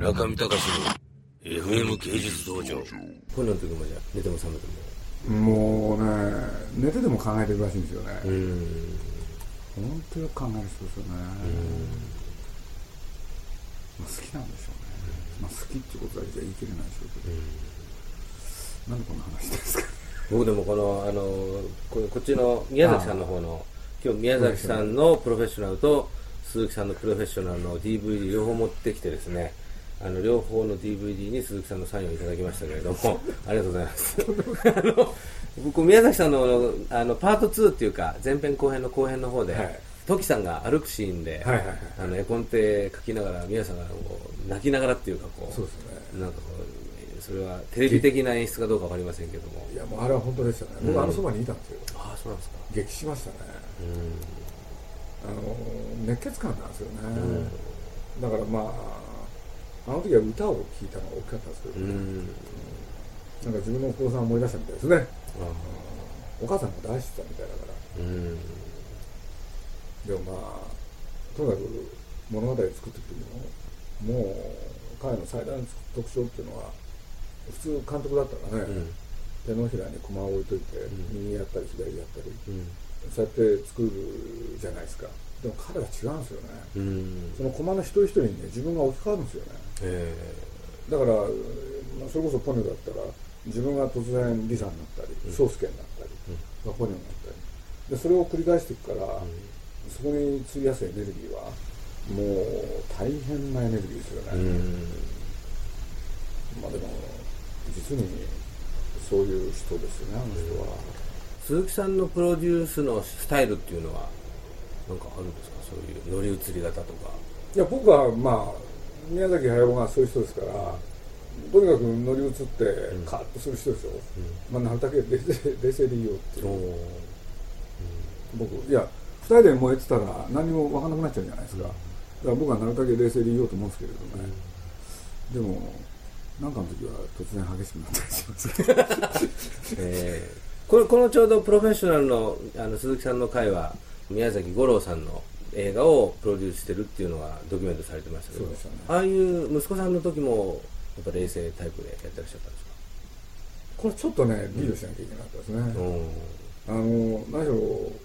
中見隆の FM 芸術道場。本の時もじゃあ寝ても覚めてももうね寝てでも考えてるらしいんですよね、うん。本当よく考える人ですよね、まあ、好きなんでしょうね、まあ、好きってことだけじゃ言い切れないでしょうけど、なんでこんな話ですか？僕でもこのあのここっちの宮崎さんの方の今日宮崎さんのプロフェッショナルと鈴木さんのプロフェッショナルの DVD 両方持ってきてですねあの両方の DVD に鈴木さんのサインをいただきましたけれども ありがとうございます。あの僕宮崎さんのあのパート2っていうか前編後編の後編の方で、はい。トキさんが歩くシーンで、はいはいはいあの絵コンテ書きながら宮さんがこう泣きながらっていうかこうそうですね。なんかこうそれはテレビ的な演出かどうかわかりませんけども。いやもうあれは本当でしたね。僕あのそばにいたんですよ。ああそうなんですか。激しましたね。あの熱血感なんですよね、だからまああの時は歌を聴いたのが大きかったんですけど、うんうん。なんか自分のお父さんを思い出したみたいですね。あお母さんも大好きだみたいだから。でもまあとにかく物語を作っていく時ももう彼の最大の特徴っていうのは普通監督だったらね、うん。手のひらに駒を置いといて、ん。右やったり左やったり、うん。そうやって作るじゃないですかでも彼は違うんですよね、うん。その駒の一人一人にね自分が置き換わるんですよね。えだから、まあ、それこそポニョだったら自分が突然リサになったり宗介、になったり、まあポニョになったり。でそれを繰り返していくから、そこに費やすエネルギーはもう大変なエネルギーですよね、えうん。まあでも実にそういう人ですよねあの人は、鈴木さんのプロデュースのスタイルっていうのは？なんかあるんですか？そういう乗り移り方とか。いや僕はまあ宮崎駿がそういう人ですからとにかく乗り移ってカーッとする人ですよ、まあなるだけ冷静冷静でいいよっていう。お僕いや2人で燃えてたら何も分かんなくなっちゃうじゃないですか、だから僕はなるだけ冷静でいようと思うんですけれどね、でもなんかの時は突然激しくなったりします。えー。これこのちょうどプロフェッショナルのあの鈴木さんの回は宮崎五郎さんの映画をプロデュースしてるっていうのがドキュメントされてましたけどね。ああいう息子さんの時もやっぱ冷静タイプでやってらっしゃったんですか？これちょっとねリードしなきゃいけなかったですね、あの何しろ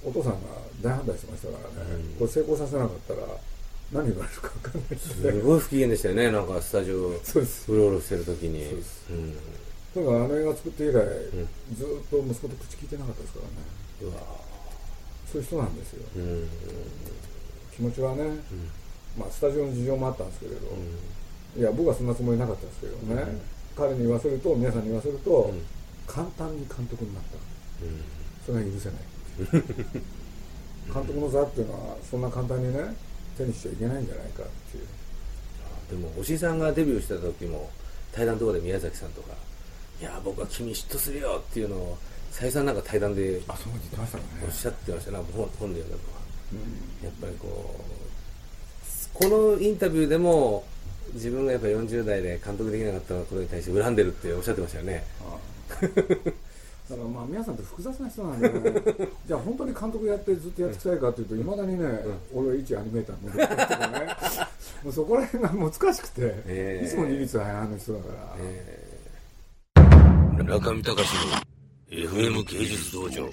お父さんが大反対してましたからね、これ成功させなかったら何言われるか分かんないですすごい不機嫌でしたよね。なんかスタジオそうろうろしてる時に。そうです。うん。だからあの映画作って以来、ずーっと息子と口聞いてなかったですからね。うわそういう人なんですよ。うん。気持ちはね、まあスタジオの事情もあったんですけれど、いや僕はそんなつもりなかったですけどね、彼に言わせると皆さんに言わせると、簡単に監督になった、それが許せない。監督の座っていうのはそんな簡単にね手にしちゃいけないんじゃないかっていう。でも押井さんがデビューした時も対談とかで宮崎さんとか「いや僕は君嫉妬するよ」っていうのを再三なんか対談であそう言ってましたね。おっしゃってましたね。本本で読んだのはやっぱりこうこのインタビューでも自分がやっぱ40代で監督できなかったことに対して恨んでるっておっしゃってましたよね。だからまあ皆さんって複雑な人なんで、ね、じゃあ本当に監督やってずっとやっていきたいかというといまだにね、俺は一アニメーターのね。もうそこら辺が難しくて、ええ。いつも二律背反の人だから、え。中見隆の FM 芸術道場。